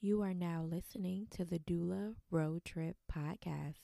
You are now listening to the Doula Road Trip Podcast.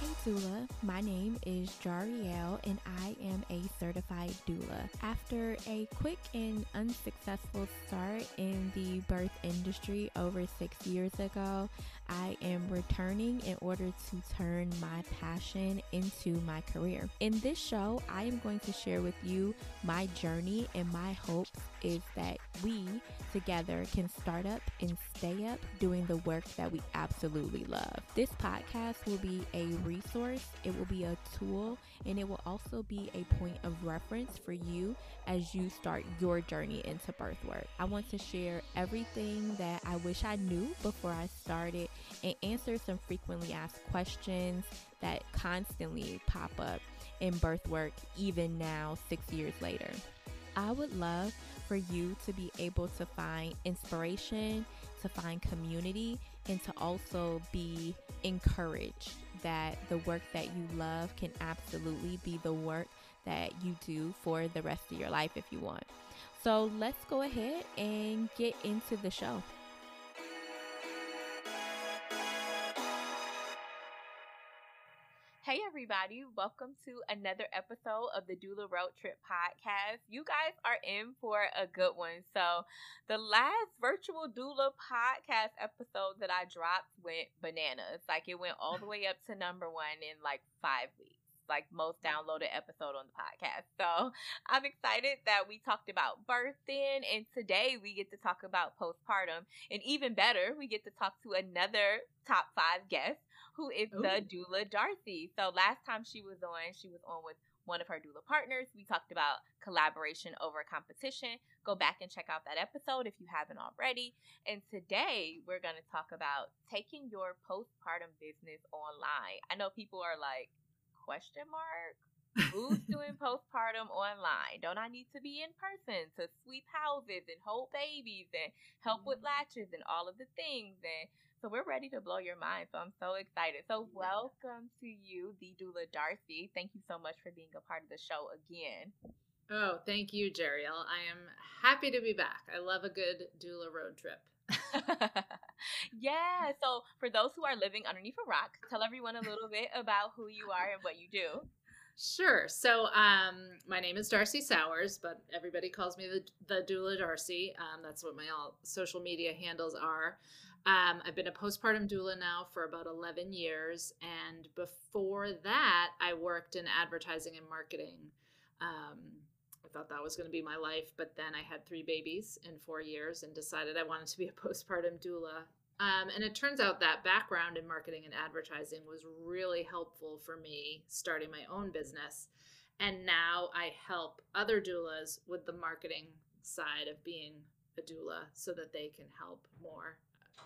Hey Doula. My name is Jarriel and I am a certified doula. After a quick and unsuccessful start in the birth industry over six years ago, I am returning in order to turn my passion into my career. In this show, I am going to share with you my journey, and my hope is that we together can start up and stay up doing the work that we absolutely love. This podcast will be a resource, it will be a tool, and it will also be a point of reference for you as you start your journey into birth work. I want to share everything that I wish I knew before I started and answer some frequently asked questions that constantly pop up in birth work, even now, six years later. I would love for you to be able to find inspiration, to find community, and to also be encouraged that the work that you love can absolutely be the work that you do for the rest of your life if you want. So let's go ahead and get into the show. Everybody, welcome to another episode of the Doula Road Trip podcast. You guys are in for a good one. So, the last virtual Doula podcast episode that I dropped went bananas. Like, it went all the way up to number one in like five weeks like most downloaded episode on the podcast. So I'm excited that we talked about birthing and today we get to talk about postpartum and even better, we get to talk to another top five guest who is Ooh. the oh. doula Darcy. So last time she was on, she was on with one of her doula partners. We talked about collaboration over competition. Go back and check out that episode if you haven't already. And today we're going to talk about taking your postpartum business online. I know people are like, question mark? Who's doing postpartum online? Don't I need to be in person to sweep houses and hold babies and help with latches and all of the things? And so we're ready to blow your mind. So I'm so excited. So welcome to you, the doula Darcy. Thank you so much for being a part of the show again. Oh, thank you, Jarriel. I am happy to be back. I love a good doula road trip. yeah. So for those who are living underneath a rock, tell everyone a little bit about who you are and what you do. Sure. So, um, my name is Darcy Sowers, but everybody calls me the, the doula Darcy. Um, that's what my all social media handles are. Um, I've been a postpartum doula now for about 11 years. And before that, I worked in advertising and marketing. Um, I thought that was going to be my life, but then I had three babies in four years and decided I wanted to be a postpartum doula. Um, and it turns out that background in marketing and advertising was really helpful for me starting my own business. And now I help other doulas with the marketing side of being a doula so that they can help more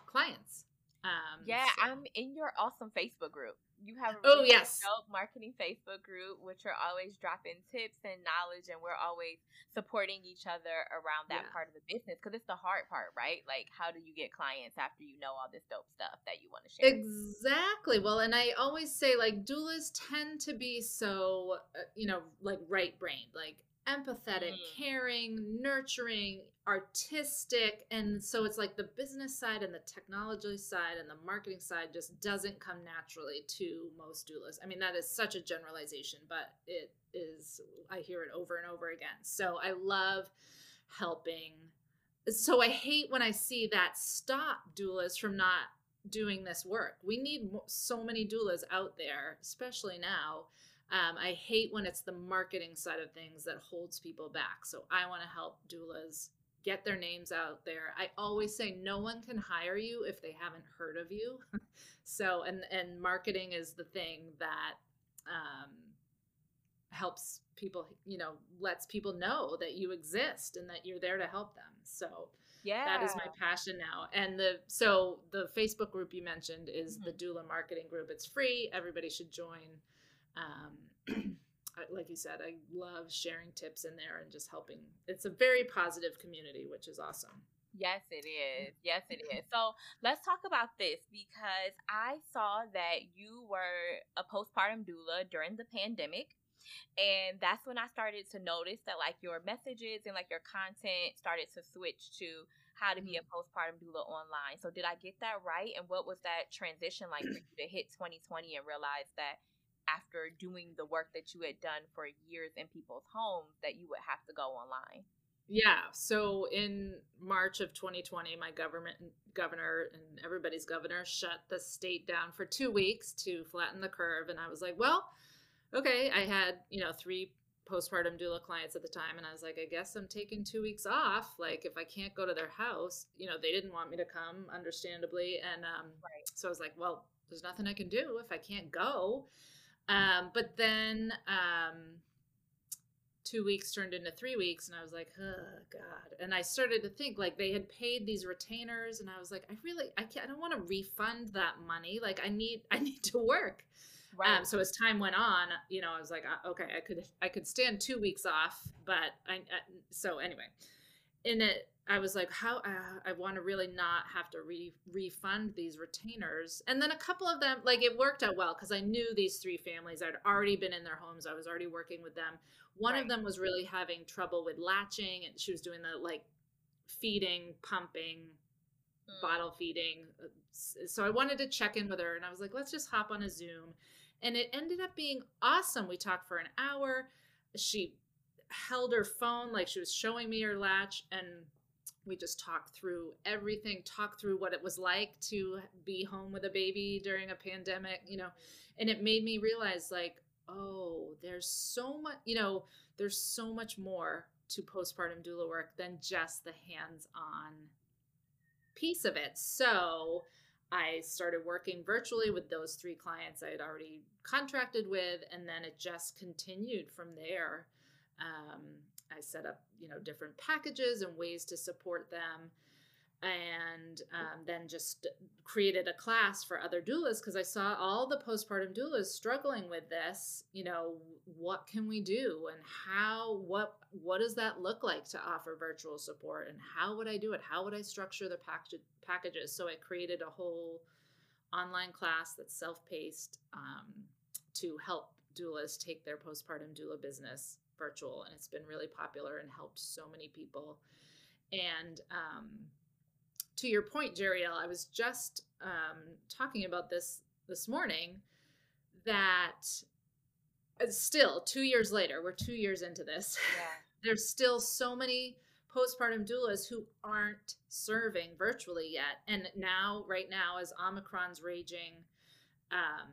clients. Um, yeah, so. I'm in your awesome Facebook group. You have a oh, really oh yes dope marketing Facebook group, which are always dropping tips and knowledge, and we're always supporting each other around that yeah. part of the business because it's the hard part, right? Like, how do you get clients after you know all this dope stuff that you want to share? Exactly. Well, and I always say like doulas tend to be so, uh, you know, like right brained, like empathetic, mm. caring, nurturing, artistic. And so it's like the business side and the technology side and the marketing side just doesn't come naturally to most doulas. I mean, that is such a generalization, but it is, I hear it over and over again. So I love helping. So I hate when I see that stop doulas from not doing this work. We need so many doulas out there, especially now um, I hate when it's the marketing side of things that holds people back. So I want to help doulas get their names out there. I always say no one can hire you if they haven't heard of you. so and and marketing is the thing that um, helps people, you know, lets people know that you exist and that you're there to help them. So yeah that is my passion now and the so the facebook group you mentioned is mm-hmm. the doula marketing group it's free everybody should join um, like you said, I love sharing tips in there and just helping. It's a very positive community, which is awesome. Yes, it is. Yes, it is. So let's talk about this because I saw that you were a postpartum doula during the pandemic. And that's when I started to notice that like your messages and like your content started to switch to how to be a mm-hmm. postpartum doula online. So did I get that right? And what was that transition like for you to hit 2020 and realize that after doing the work that you had done for years in people's homes that you would have to go online? Yeah. So in March of 2020, my government governor and everybody's governor shut the state down for two weeks to flatten the curve. And I was like, well, okay. I had, you know, three postpartum doula clients at the time. And I was like, I guess I'm taking two weeks off. Like, if I can't go to their house, you know, they didn't want me to come, understandably. And um, right. so I was like, well, there's nothing I can do if I can't go. Um, but then, um, two weeks turned into three weeks and i was like oh god. And i started to think like they had paid these retainers and i was like i really i can't i don't want to refund that money. Like i need i need to work. Right. Um, so as time went on you know i was like uh, okay i could i could stand two weeks off but i uh, so anyway in it I was like, how uh, I want to really not have to re- refund these retainers. And then a couple of them, like it worked out well because I knew these three families. I'd already been in their homes. I was already working with them. One right. of them was really having trouble with latching, and she was doing the like feeding, pumping, mm. bottle feeding. Uh, so I wanted to check in with her, and I was like, let's just hop on a Zoom. And it ended up being awesome. We talked for an hour. She held her phone like she was showing me her latch and we just talked through everything talked through what it was like to be home with a baby during a pandemic you know and it made me realize like oh there's so much you know there's so much more to postpartum doula work than just the hands-on piece of it. So i started working virtually with those three clients i had already contracted with and then it just continued from there um, I set up, you know, different packages and ways to support them. And um, then just created a class for other doulas because I saw all the postpartum doulas struggling with this. You know, what can we do, and how? What What does that look like to offer virtual support, and how would I do it? How would I structure the package, packages? So I created a whole online class that's self-paced um, to help doulas take their postpartum doula business virtual and it's been really popular and helped so many people. And um, to your point, Jarriel, I was just um, talking about this this morning that uh, still two years later, we're two years into this. Yeah. There's still so many postpartum doulas who aren't serving virtually yet. And now, right now, as Omicron's raging, um,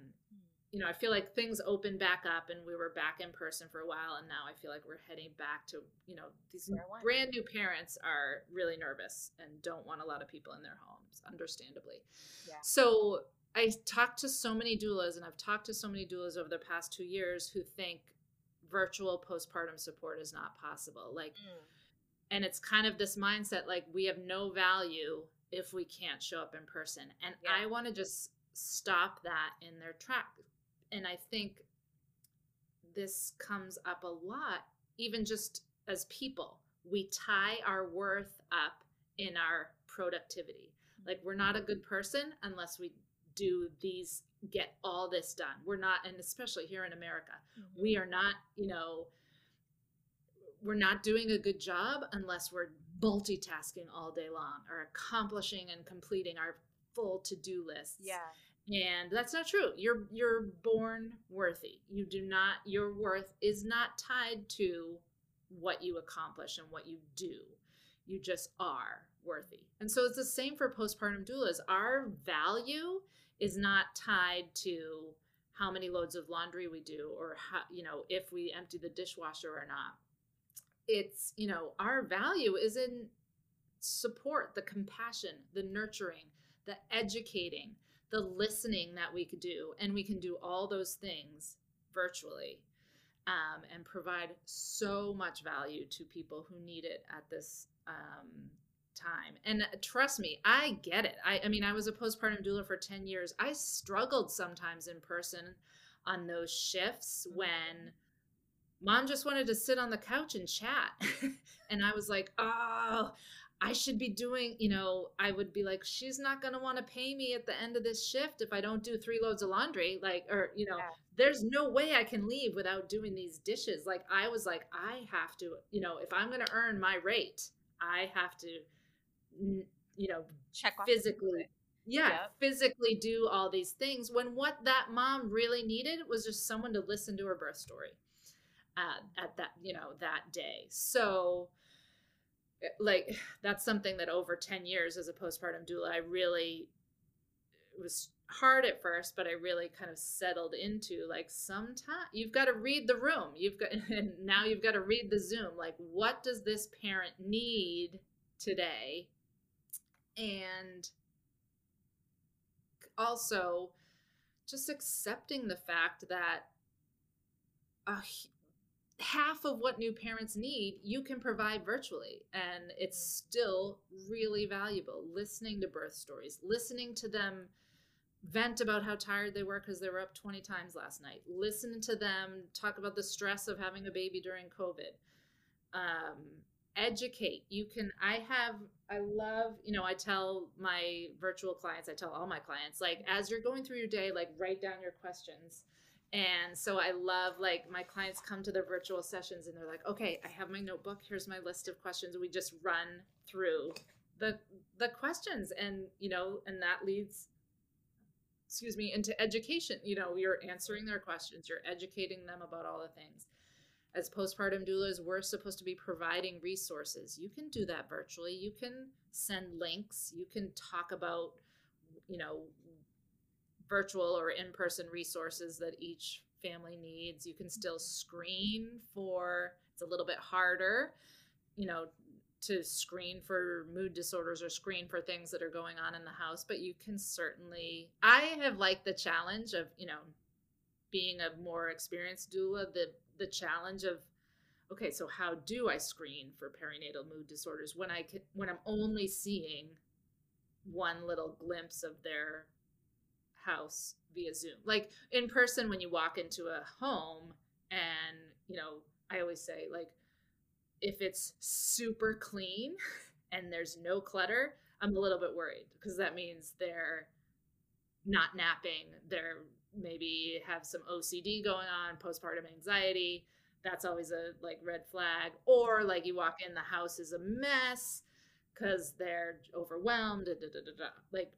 you know, I feel like things opened back up and we were back in person for a while. And now I feel like we're heading back to, you know, these brand new parents are really nervous and don't want a lot of people in their homes, understandably. Yeah. So I talked to so many doulas and I've talked to so many doulas over the past two years who think virtual postpartum support is not possible. Like, mm. and it's kind of this mindset like we have no value if we can't show up in person. And yeah. I want to just stop that in their track and I think this comes up a lot, even just as people. We tie our worth up in our productivity. Like, we're not a good person unless we do these, get all this done. We're not, and especially here in America, mm-hmm. we are not, you know, we're not doing a good job unless we're multitasking all day long or accomplishing and completing our full to-do lists. Yeah and that's not true. You're you're born worthy. You do not your worth is not tied to what you accomplish and what you do. You just are worthy. And so it's the same for postpartum doulas. Our value is not tied to how many loads of laundry we do or how you know if we empty the dishwasher or not. It's you know our value is in support the compassion the nurturing the educating the listening that we could do. And we can do all those things virtually um, and provide so much value to people who need it at this um, time. And uh, trust me, I get it. I, I mean, I was a postpartum doula for 10 years. I struggled sometimes in person on those shifts when mom just wanted to sit on the couch and chat. and I was like, oh, I should be doing, you know, I would be like, she's not going to want to pay me at the end of this shift if I don't do three loads of laundry. Like, or, you know, yeah. there's no way I can leave without doing these dishes. Like, I was like, I have to, you know, if I'm going to earn my rate, I have to, you know, check physically. Yeah, yep. physically do all these things when what that mom really needed was just someone to listen to her birth story uh, at that, you know, that day. So, like that's something that over 10 years as a postpartum doula i really was hard at first but i really kind of settled into like sometimes you've got to read the room you've got and now you've got to read the zoom like what does this parent need today? And also just accepting the fact that a half of what new parents need you can provide virtually and it's still really valuable. Listening to birth stories listening to them vent about how tired they were because they were up 20 times last night listen to them talk about the stress of having a baby during covid. Um, educate you can i have i love you know i tell my virtual clients i tell all my clients like as you're going through your day like write down your questions and so I love like my clients come to their virtual sessions and they're like, okay, I have my notebook. Here's my list of questions. We just run through the the questions and you know, and that leads excuse me, into education. You know, you're answering their questions, you're educating them about all the things. As postpartum doulas, we're supposed to be providing resources. You can do that virtually. You can send links. You can talk about, you know, virtual or in person resources that each family needs. You can still screen for, it's a little bit harder, you know, to screen for mood disorders or screen for things that are going on in the house, but you can certainly, I have liked the challenge of, you know, being a more experienced doula, the, the challenge of, okay, so how do I screen for perinatal mood disorders when I can, when I'm only seeing one little glimpse of their house via Zoom. Like in person, when you walk into a home, and you know, I always say, like, if it's super clean and there's no clutter, I'm a little bit worried because that means they're not napping. They're maybe have some OCD going on, postpartum anxiety. That's always a like red flag. Or like you walk in, the house is a mess because they're overwhelmed. Da, da, da, like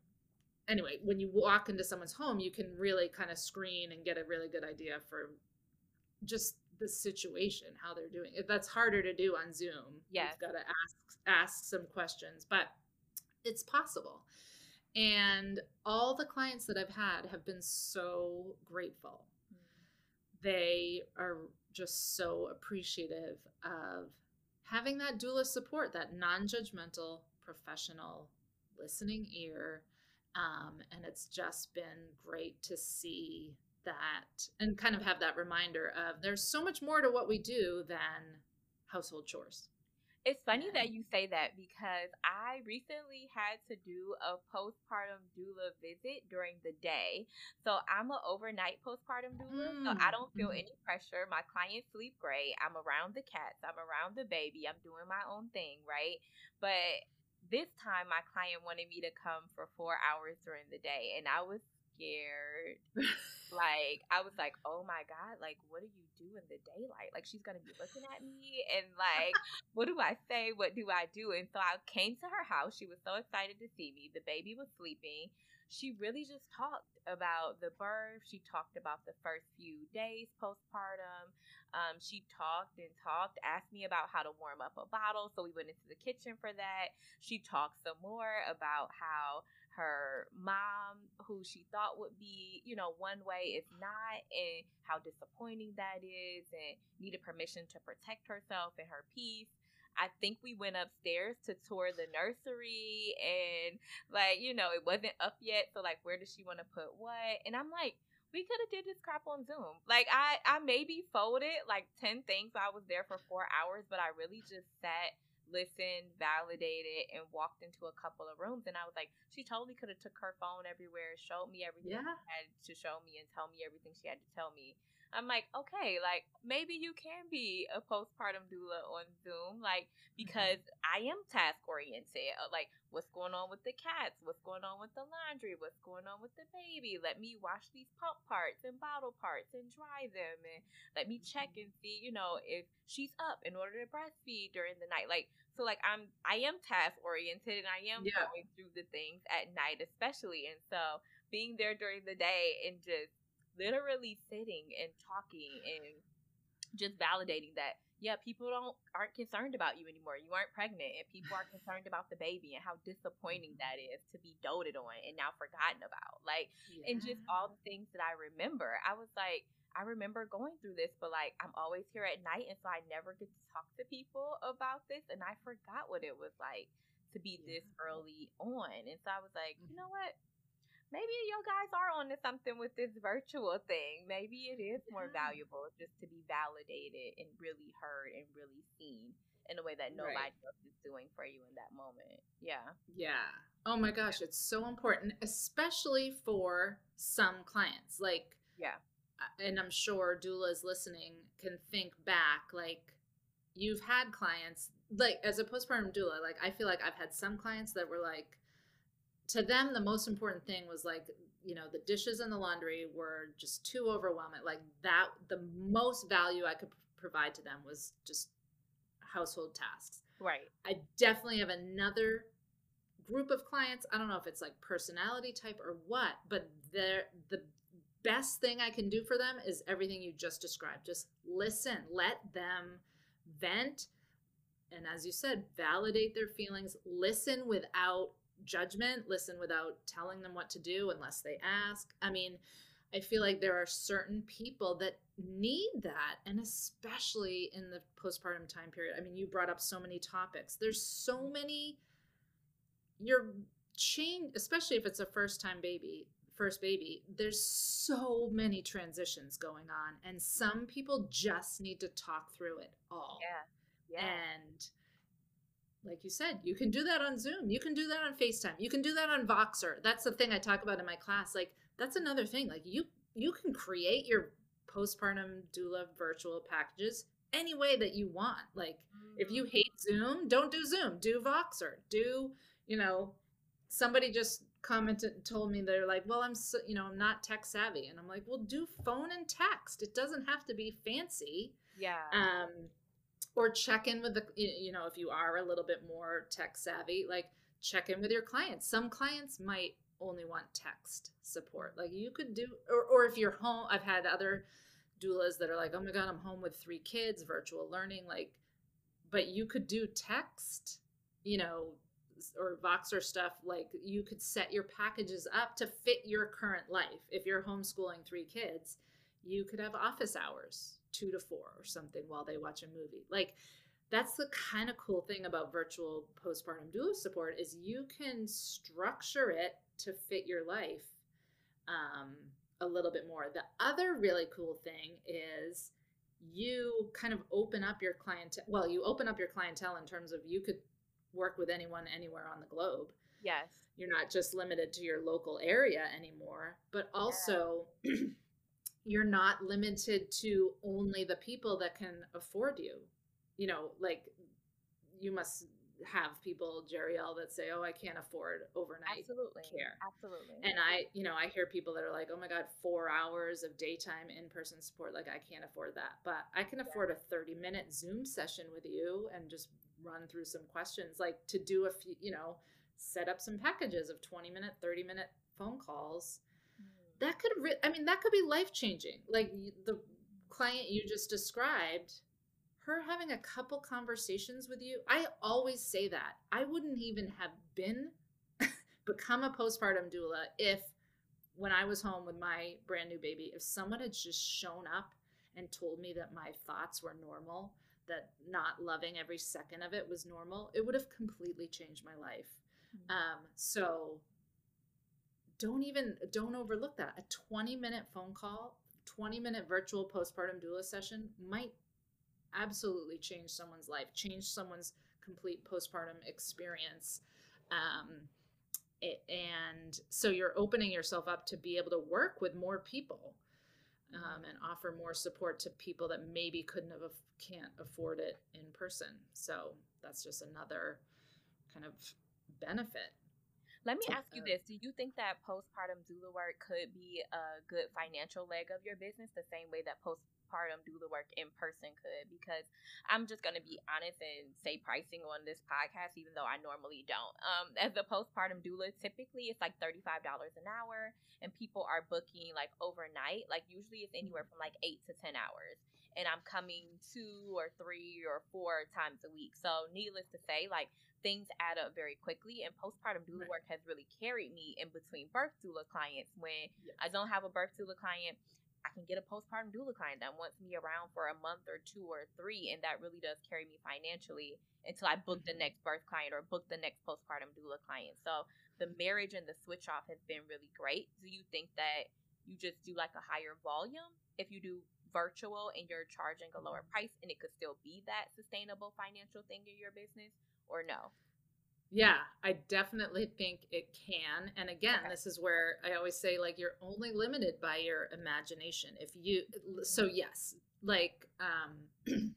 anyway, when you walk into someone's home, you can really kind of screen and get a really good idea for just the situation, how they're doing. That's harder to do on Zoom. Yeah, you've got to ask ask some questions, but it's possible. And all the clients that I've had have been so grateful. Mm. They are just so appreciative of having that doula support, that non-judgmental, professional listening ear um, and it's just been great to see that and kind of have that reminder of there's so much more to what we do than household chores. It's funny that you say that because I recently had to do a postpartum doula visit during the day. So I'm an overnight postpartum doula, mm. so I don't feel mm. any pressure. My clients sleep great. I'm around the cats, I'm around the baby, I'm doing my own thing, right? But this time my client wanted me to come for four hours during the day and I was scared. like I was like, oh my God, like what do you do in the daylight? Like she's gonna be looking at me and like what do I say? What do I do? And so I came to her house. She was so excited to see me. The baby was sleeping. She really just talked about the birth. She talked about the first few days postpartum. Um, she talked and talked, asked me about how to warm up a bottle. So we went into the kitchen for that. She talked some more about how her mom, who she thought would be, you know, one way is not, and how disappointing that is, and needed permission to protect herself and her peace. I think we went upstairs to tour the nursery and like, you know, it wasn't up yet. So like where does she want to put what? And I'm like, we could have did this crap on Zoom. Like I, I maybe folded like 10 things I was there for four hours, but I really just sat, listened, validated, and walked into a couple of rooms. And I was like, she totally could have took her phone everywhere, showed me everything yeah. she had to show me and tell me everything she had to tell me. I'm like, okay, like maybe you can be a postpartum doula on Zoom, like mm-hmm. because. I am task oriented. Uh, like, what's going on with the cats? What's going on with the laundry? What's going on with the baby? Let me wash these pump parts and bottle parts and dry them, and let me check mm-hmm. and see, you know, if she's up in order to breastfeed during the night. Like, so like I'm I am task oriented and I am yeah. going through the things at night, especially, and so being there during the day and just literally sitting and talking and just validating that yeah people don't aren't concerned about you anymore. You aren't pregnant and people are concerned about the baby and how disappointing mm-hmm. that is to be doted on and now forgotten about. Like yeah. and just all the things that i remember i was like i remember going through this but like i'm always here at night and so i never get to talk to people about this and i forgot what it was like to be yeah. this early on. And so i was like you know mm-hmm. what maybe you guys are on to something with this virtual thing. Maybe it is more valuable just to be validated and really heard and really seen in a way that nobody right. else is doing for you in that moment. Yeah. Yeah. Oh my gosh, it's so important, especially for some clients. Like, yeah. Uh, and I'm sure doulas listening can think back, like, you've had clients, like, as a postpartum doula, like, I feel like I've had some clients that were like, to them the most important thing was like you know the dishes and the laundry were just too overwhelming like that the most value i could provide to them was just household tasks. Right. I definitely have another group of clients i don't know if it's like personality type or what but they're the best thing i can do for them is everything you just described just listen let them vent and as you said validate their feelings listen without judgment, listen without telling them what to do unless they ask. I mean, I feel like there are certain people that need that, and especially in the postpartum time period. I mean, you brought up so many topics. There's so many, you're change, especially if it's a first time baby, first baby, there's so many transitions going on, and some people just need to talk through it all. Yeah. Yeah. And like you said, you can do that on Zoom. You can do that on FaceTime. You can do that on Voxer. That's the thing I talk about in my class. Like that's another thing. Like you you can create your postpartum doula virtual packages any way that you want. Like mm-hmm. if you mm. hate Zoom, don't do Zoom. Do Voxer. Do, you know, somebody just commented and told me they're like, "Well, I'm so, you know, I'm not tech savvy." And I'm like, "Well, do phone and text. It doesn't have to be fancy." Yeah. Um or check in with the you know if you are a little bit more tech savvy like check in with your clients some clients might only want text support like you could do or, or if you're home i've had other doulas that are like oh my god i'm home with three kids virtual learning like but you could do text you know or Voxer stuff, like you could set your packages up to fit your current life. If you're homeschooling three kids, you could have office hours two to four or something while they watch a movie. Like that's the kind of cool thing about virtual postpartum doula support is you can structure it to fit your life um, a little bit more. The other really cool thing is you kind of open up your clientele. Well, you open up your clientele in terms of you could work with anyone anywhere on the globe. Yes. You're not just limited to your local area anymore, but also yeah. you're not limited to only the people that can afford you. You know, like you must have people, Jarriel, that say, "Oh, I can't afford overnight Absolutely. care." Absolutely. And I, you know, I hear people that are like, "Oh my God, four hours of daytime in-person support. Like, I can't afford that." But I can afford yeah. a thirty-minute Zoom session with you and just run through some questions, like to do a few, you know, set up some packages of twenty-minute, thirty-minute phone calls that could re- i mean that could be life changing like the client you just described her having a couple conversations with you i always say that i wouldn't even have been become a postpartum doula if when i was home with my brand new baby if someone had just shown up and told me that my thoughts were normal that not loving every second of it was normal it would have completely changed my life mm-hmm. um, so don't even don't overlook that a 20 minute phone call 20 minute virtual postpartum doula session might absolutely change someone's life change someone's complete postpartum experience um, it, and so you're opening yourself up to be able to work with more people um, and offer more support to people that maybe couldn't have can't afford it in person. So that's just another kind of benefit. Let me ask you this: Do you think that postpartum doula work could be a good financial leg of your business, the same way that postpartum doula work in person could? Because I'm just going to be honest and say pricing on this podcast, even though I normally don't. Um, as a postpartum doula, typically it's like thirty-five dollars an hour, and people are booking like overnight. Like usually it's anywhere from like eight to ten hours and I'm coming two or three or four times a week. So, needless to say, like things add up very quickly. And postpartum doula right. work has really carried me in between birth doula clients. When yes. I don't have a birth doula client, I can get a postpartum doula client that wants me around for a month or two or three, and that really does carry me financially until I book mm-hmm. the next birth client or book the next postpartum doula client. So the marriage and the switch off has been really great. Do you think that you just do like a higher volume if you do virtual and you're charging a lower price and it could still be that sustainable financial thing in your business or no? Yeah, I definitely think it can. And again, okay. this is where I always say like you're only limited by your imagination. If you so yes, like um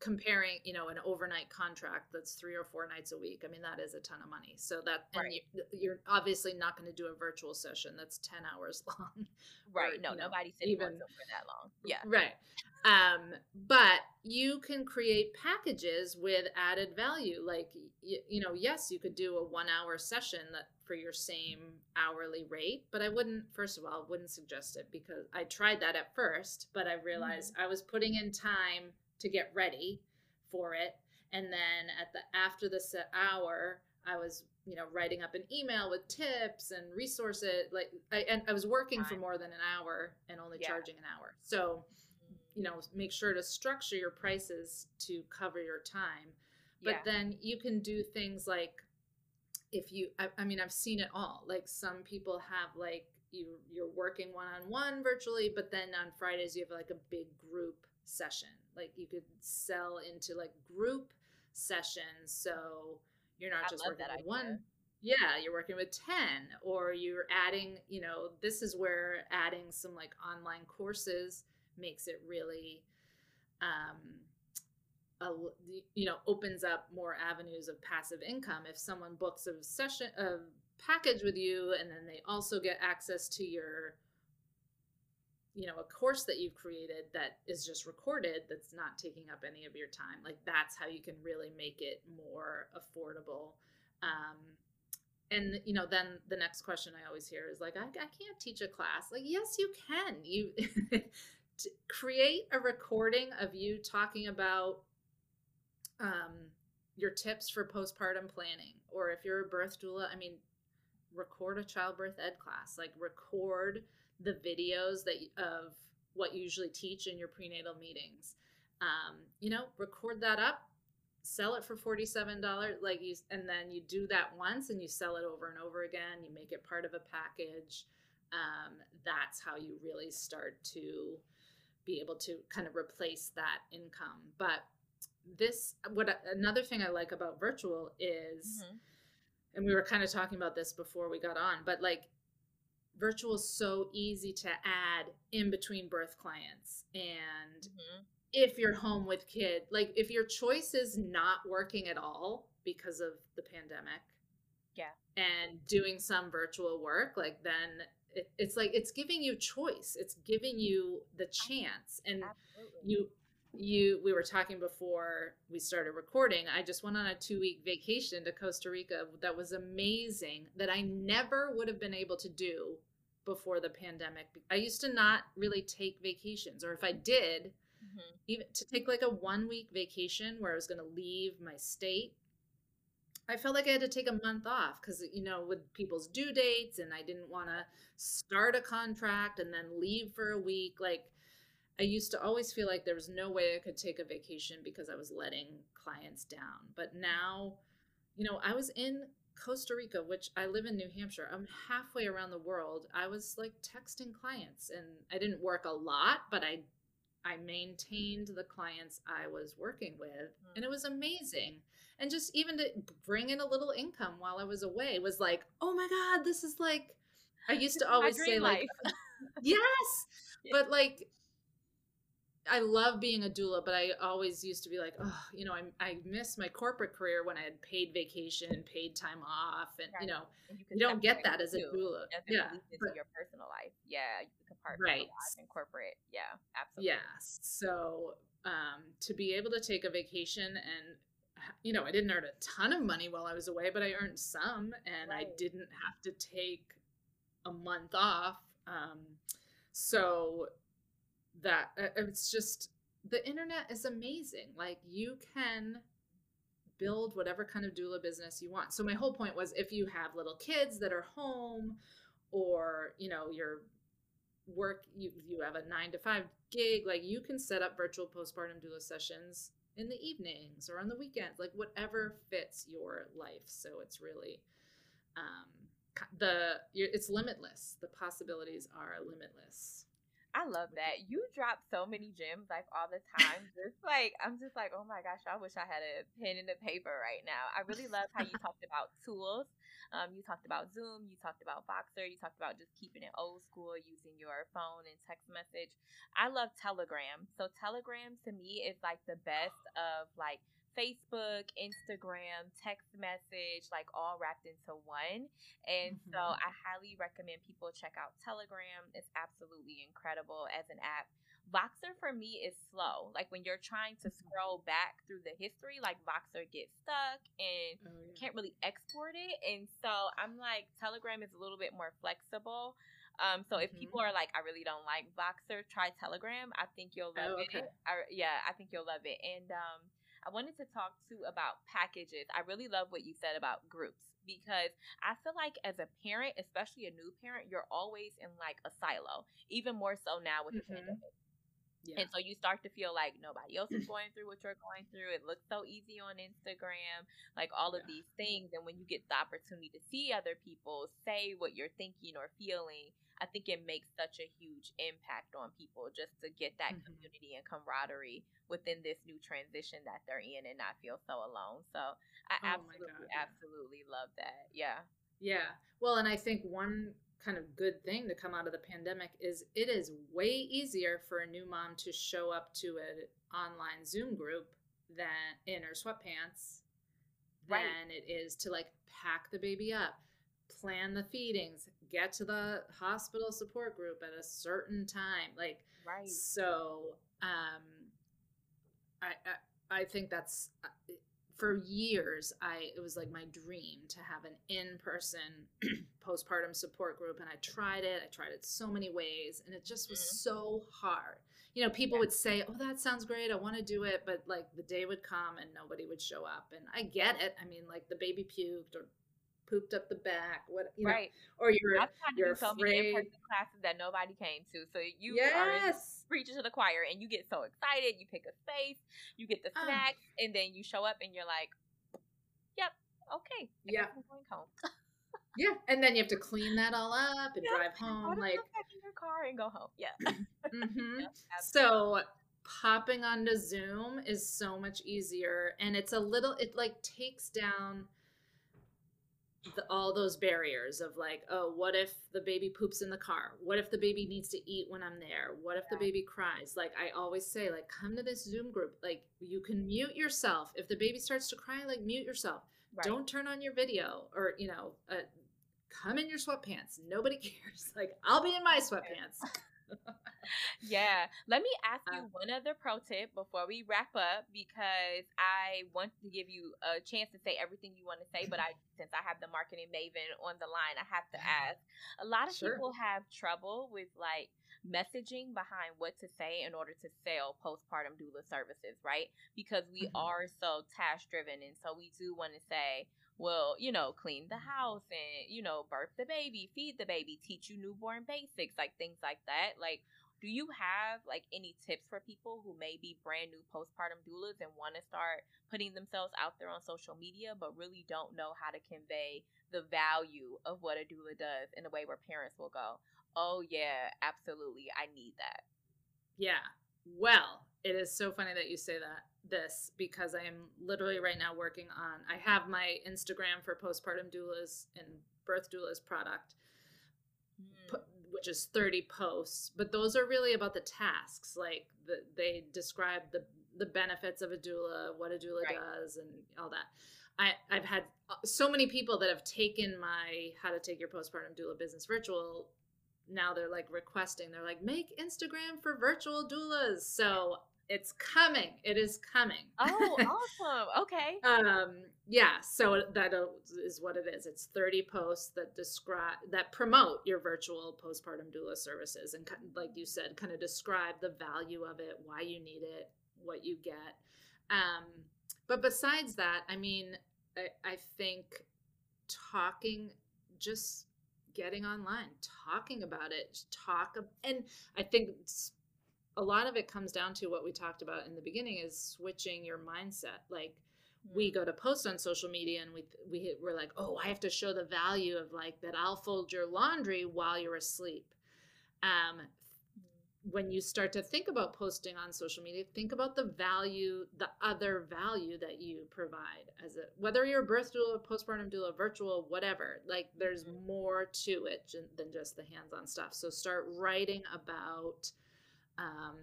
comparing, you know, an overnight contract that's 3 or 4 nights a week. I mean, that is a ton of money. So that and right. you, are obviously not going to do a virtual session that's 10 hours long. Right. Or, no, nobody said even for that long. Yeah. Right. Um, but you can create packages with added value. Like, you, you know, yes, you could do a one hour session that for your same hourly rate, but I wouldn't, first of all, wouldn't suggest it because I tried that at first, but I realized mm-hmm. I was putting in time to get ready for it. And then at the, after the set hour, I was you know writing up an email with tips and resources like I, and I was working for more than an hour and only yeah. charging an hour so you know make sure to structure your prices to cover your time but yeah. then you can do things like if you I, I, mean i've seen it all like some people have like you you're working one-on-one virtually but then on fridays you have like a big group session like you could sell into like group sessions so you're not I just working with one yeah you're working with 10 or you're adding you know this is where adding some like online courses makes it really um, a, you know opens up more avenues of passive income. If someone books a session a package with you and then they also get access to your you know a course that you've created that is just recorded that's not taking up any of your time like that's how you can really make it more affordable um, and you know then the next question i always hear is like I, I can't teach a class like yes you can you create a recording of you talking about um, your tips for postpartum planning, or if you're a birth doula, I mean, record a childbirth ed class. Like record the videos that of what you usually teach in your prenatal meetings. Um, you know, record that up, sell it for forty-seven dollars. Like you, and then you do that once, and you sell it over and over again. You make it part of a package. Um, that's how you really start to be able to kind of replace that income. But this, what another thing I like about virtual is, mm-hmm. and we were kind of talking about this before we got on, but like virtual is so easy to add in between birth clients. And mm-hmm. if you're home with kid, like if your choice is not working at all because of the pandemic, yeah, and doing some virtual work, like then it, it's like it's giving you choice it's giving you the chance and Absolutely. you you we were talking before we started recording i just went on a two week vacation to costa rica that was amazing that i never would have been able to do before the pandemic i used to not really take vacations or if i did mm-hmm. even to take like a one week vacation where i was going to leave my state I felt like I had to take a month off because, you know, with people's due dates, and I didn't want to start a contract and then leave for a week. Like, I used to always feel like there was no way I could take a vacation because I was letting clients down. But now, you know, I was in Costa Rica, which I live in New Hampshire. I'm halfway around the world. I was like texting clients, and I didn't work a lot, but I I maintained the clients I was working with, mm. and it was amazing. And just even to bring in a little income while I was away was like, oh my God, this is like, I used to always say, like, yes. Yeah. But like I love being a doula, but I always used to be like, oh, you know, I, I miss my corporate career when I had paid vacation, paid time off, and right. you know, you, you don't get that as a doula. Yeah, but, your personal life. Yeah, you can compartmentalize right. in corporate. Yeah, absolutely. Yeah, so um, to be able to take a vacation and you know, I didn't earn a ton of money while I was away, but I earned some, and right. I didn't have to take a month off. Um, so that uh, it's just the internet is amazing. Like you can build whatever kind of doula business you want. So my whole point was if you have little kids that are home or, you know, your work you you have a 9 to 5 gig, like you can set up virtual postpartum doula sessions in the evenings or on the weekends, like whatever fits your life. So it's really um the it's limitless. The possibilities are limitless. I love that. You drop so many gems like all the time. Just like I'm just like, oh my gosh, I wish I had a pen and a paper right now. I really love how you talked about tools. Um, you talked about Zoom, you talked about Voxer, you talked about just keeping it old school using your phone and text message. I love Telegram. So Telegram to me is like the best of like Facebook, Instagram, text message, like all wrapped into one. And mm-hmm. so I highly recommend people check out Telegram. It's absolutely incredible as an app. Voxer for me is slow. Like when you're trying to mm-hmm. scroll back through the history, like Voxer gets stuck and oh, yeah. can't really export it. And so I'm like, Telegram is a little bit more flexible. Um, so if mm-hmm. people are like, I really don't like Voxer, try Telegram. I think you'll love oh, okay. it. I, yeah, I think you'll love it. And um, I wanted to talk too about packages. I really love what you said about groups because I feel like as a parent, especially a new parent, you're always in like a silo, even more so now with mm-hmm. the pandemic. Yeah. And so you start to feel like nobody else is going through what you're going through. It looks so easy on Instagram, like all of these things. And when you get the opportunity to see other people say what you're thinking or feeling, I think it makes such a huge impact on people just to get that mm-hmm. community and camaraderie within this new transition that they're in and not feel so alone. So I oh absolutely, God, absolutely love that. Yeah. Yeah. Well, and I think one kind of good thing to come out of the pandemic is it is way easier for a new mom to show up to an online Zoom group than in her sweatpants right. than it is to like pack the baby up plan the feedings, get to the hospital support group at a certain time. Like, right. So, um, I, I, I think that's uh, for years. I it was like my dream to have an in person postpartum support group, and I tried it. I tried it so many ways, and it just was mm-hmm. so hard. You know, people yeah. would say, "Oh, that sounds great. I want to do it," but like the day would come and nobody would show up. And I get it. I mean, like the baby puked or pooped up the back, what you right? Know, or you're I've tried you're so many classes that nobody came to. So you yes. are preaching to the choir, and you get so excited. You pick a space, you get the ah. snacks, and then you show up, and you're like, "Yep, okay, yeah, I'm going home." yeah, and then you have to clean that all up and yeah. drive home, like in your car and go home. Yeah. mm-hmm. yeah so popping onto Zoom is so much easier, and it's a little. It like takes down the, all those barriers of like, oh, what if the baby poops in the car? What if the baby needs to eat when I'm there? What if yeah. the baby cries? Like I always say, like come to this Zoom group. Like you can mute yourself if the baby starts to cry. Like mute yourself. Right. Don't turn on your video or you know, uh, come in your sweatpants. Nobody cares. Like I'll be in my sweatpants yeah. Let me ask you um, one other pro tip before we wrap up because I want to give you a chance to say everything you want to say, but I since I have the marketing maven on the line, I have to ask. A lot of sure. people have trouble with like messaging behind what to say in order to sell postpartum doula services, right? Because we mm-hmm. are so task driven and so we do want to say will, you know, clean the house and, you know, birth the baby, feed the baby, teach you newborn basics, like things like that. Like, do you have like any tips for people who may be brand new postpartum doulas and want to start putting themselves out there on social media, but really don't know how to convey the value of what a doula does in a way where parents will go, oh, yeah, absolutely, I need that? Yeah. Well, it is so funny that you say that this because I am literally right now working on. I have my Instagram for postpartum doulas and birth doulas product, mm. which is 30 posts, but those are really about the tasks. Like the, they describe the the benefits of a doula, what a doula right. does, and all that. I, I've had uh, so many people that have taken my how to take your postpartum doula business virtual. Now they're like requesting, they're like, make Instagram for virtual doulas. So it's coming. It is coming. Oh, awesome. Okay. um, yeah. So that is what it is. It's 30 posts that describe, that promote your virtual postpartum doula services. And like you said, kind of describe the value of it, why you need it, what you get. Um, but besides that, I mean, I, I think talking, just getting online, talking about it, talk, and I think a lot of it comes down to what we talked about in the beginning is switching your mindset. Like we go to post on social media and we we we're like oh i have to show the value of like that i'll fold your laundry while you're asleep. Um when you start to think about posting on social media think about the value the other value that you provide as a whether you're a birth doula postpartum doula virtual whatever like there's mm-hmm. more to it than just the hands-on stuff so start writing about um,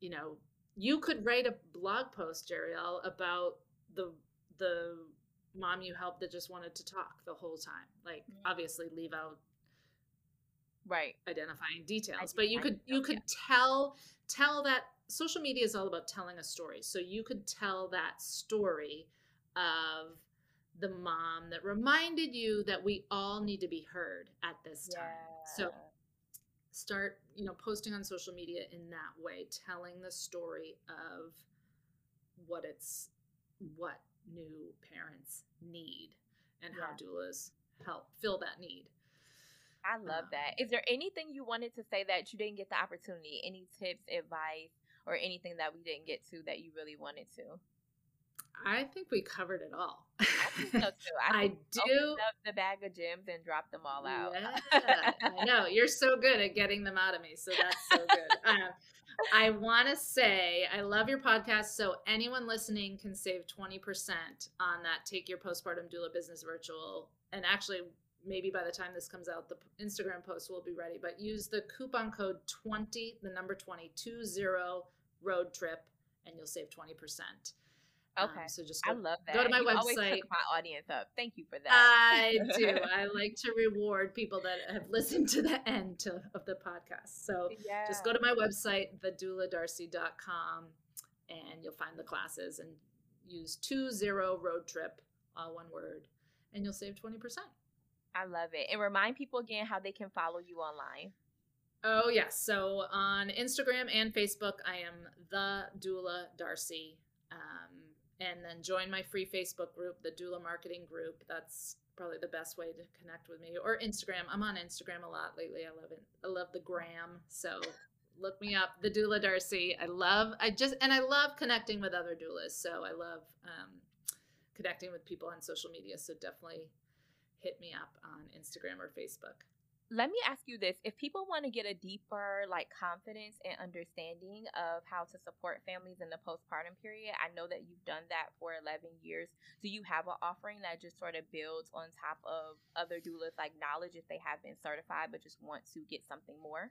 you know, you could write a blog post, Jarriel, about the the mom you helped that just wanted to talk the whole time. Like, mm-hmm. obviously, leave out right identifying details, but you could you could yeah. tell tell that social media is all about telling a story. So you could tell that story of the mom that reminded you that we all need to be heard at this time. Yeah. So start you know posting on social media in that way telling the story of what it's what new parents need and yeah. how doulas help fill that need i love um, that is there anything you wanted to say that you didn't get the opportunity any tips advice or anything that we didn't get to that you really wanted to I think we covered it all. I think so too. I, I do the bag of gems and drop them all out. Yeah, I know you're so good at getting them out of me, so that's so good. Um, I want to say I love your podcast. So anyone listening can save twenty percent on that. Take your postpartum doula business virtual, and actually, maybe by the time this comes out, the Instagram post will be ready. But use the coupon code twenty, the number twenty two zero road trip, and you'll save twenty percent. Okay. Um, so just go, I love that. Go to my you website. my audience up. Thank you for that. I do. I like to reward people that have listened to the end to, of the podcast. So yeah. just go to my website, thedouladarcy.com, and you'll find the classes and use two zero road trip, all one word, and you'll save 20%. I love it. And remind people again how they can follow you online. Oh, yes. So on Instagram and Facebook, I am the Doula Darcy. Um, and then join my free Facebook group, the Doula Marketing Group. That's probably the best way to connect with me. Or Instagram. I'm on Instagram a lot lately. I love it. I love the gram. So look me up, the Doula Darcy. I love. I just and I love connecting with other doulas. So I love um, connecting with people on social media. So definitely hit me up on Instagram or Facebook. Let me ask you this. If people want to get a deeper like confidence and understanding of how to support families in the postpartum period i know that you've done that for 11 years. Do you have an offering that just sort of builds on top of other doulas like knowledge if they have been certified but just want to get something more?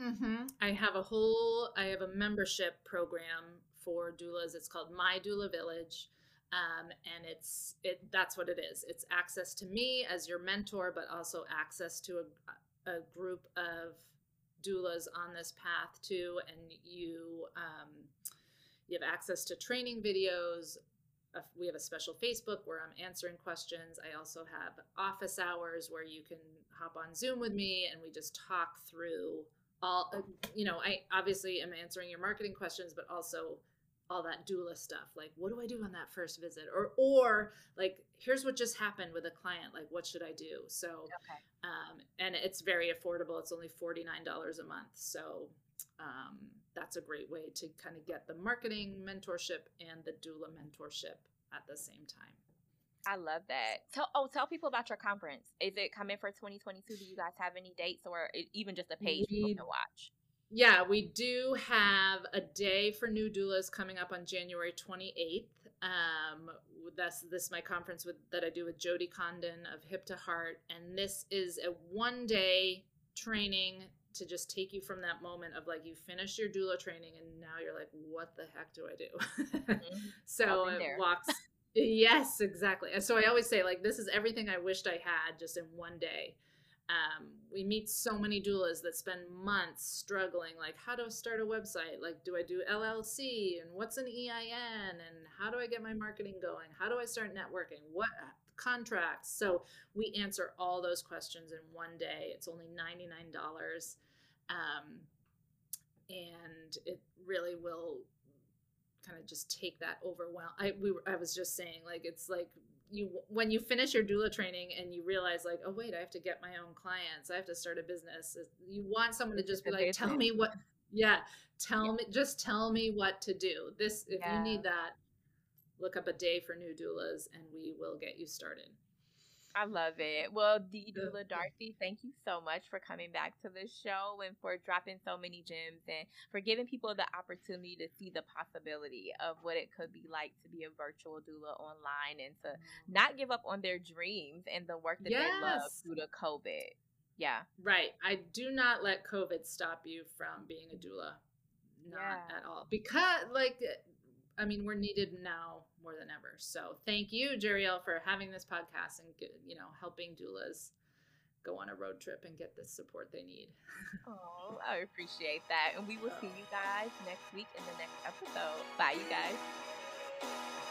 Mm-hmm. i have a whole i have a membership program for doulas. It's called my doula village um, and it's it that's what it is. It's access to me as your mentor but also access to a, a group of doulas on this path too. And you um, you have access to training videos. We have a special facebook where i'm answering questions. I also have office hours where you can hop on zoom with me and we just talk through all uh, you know i obviously am answering your marketing questions but also all that doula stuff like what do i do on that first visit or or like here's what just happened with a client like what should i do so okay. um, and it's very affordable it's only $49 a month so um, that's a great way to kind of get the marketing mentorship and the doula mentorship at the same time I love that. Tell oh, tell people about your conference. Is it coming for 2022? Do you guys have any dates or even just a page we, people can watch? Yeah, we do have a day for new doulas coming up on January 28th. Um, that's this is my conference with that I do with Jody Condon of Hip to Heart, and this is a one day training to just take you from that moment of like you finish your doula training and now you're like what the heck do i do mm-hmm. so it walks yes exactly And so i always say like this is everything i wished i had just in one day um, we meet so many doulas that spend months struggling like how do i start a website like do i do llc and what's an ein and how do i get my marketing going how do i start networking what contracts. So we answer all those questions in one day. It's only $99. Um, and it really will kind of just take that overwhelm. I, we I was just saying, like, it's like you, when you finish your doula training and you realize like, oh, wait, I have to get my own clients. I have to start a business. You want someone to just be like, tell me what, yeah, tell yeah. me, just tell me what to do. This, if yeah. you need that, look up a day for new doulas and we will get you started. I love it. Well, D Doula Darcy, thank you so much for coming back to the show and for dropping so many gems and for giving people the opportunity to see the possibility of what it could be like to be a virtual doula online and to mm-hmm. not give up on their dreams and the work that yes. they love due to COVID. Yeah. Right. I do not let COVID stop you from being a doula. Not yeah. at all. Because, like, I mean, we're needed now more than ever. So thank you, Jarriel, for having this podcast and you know helping doulas go on a road trip and get the support they need. oh, I appreciate that, and we will see you guys next week in the next episode. Bye, you guys.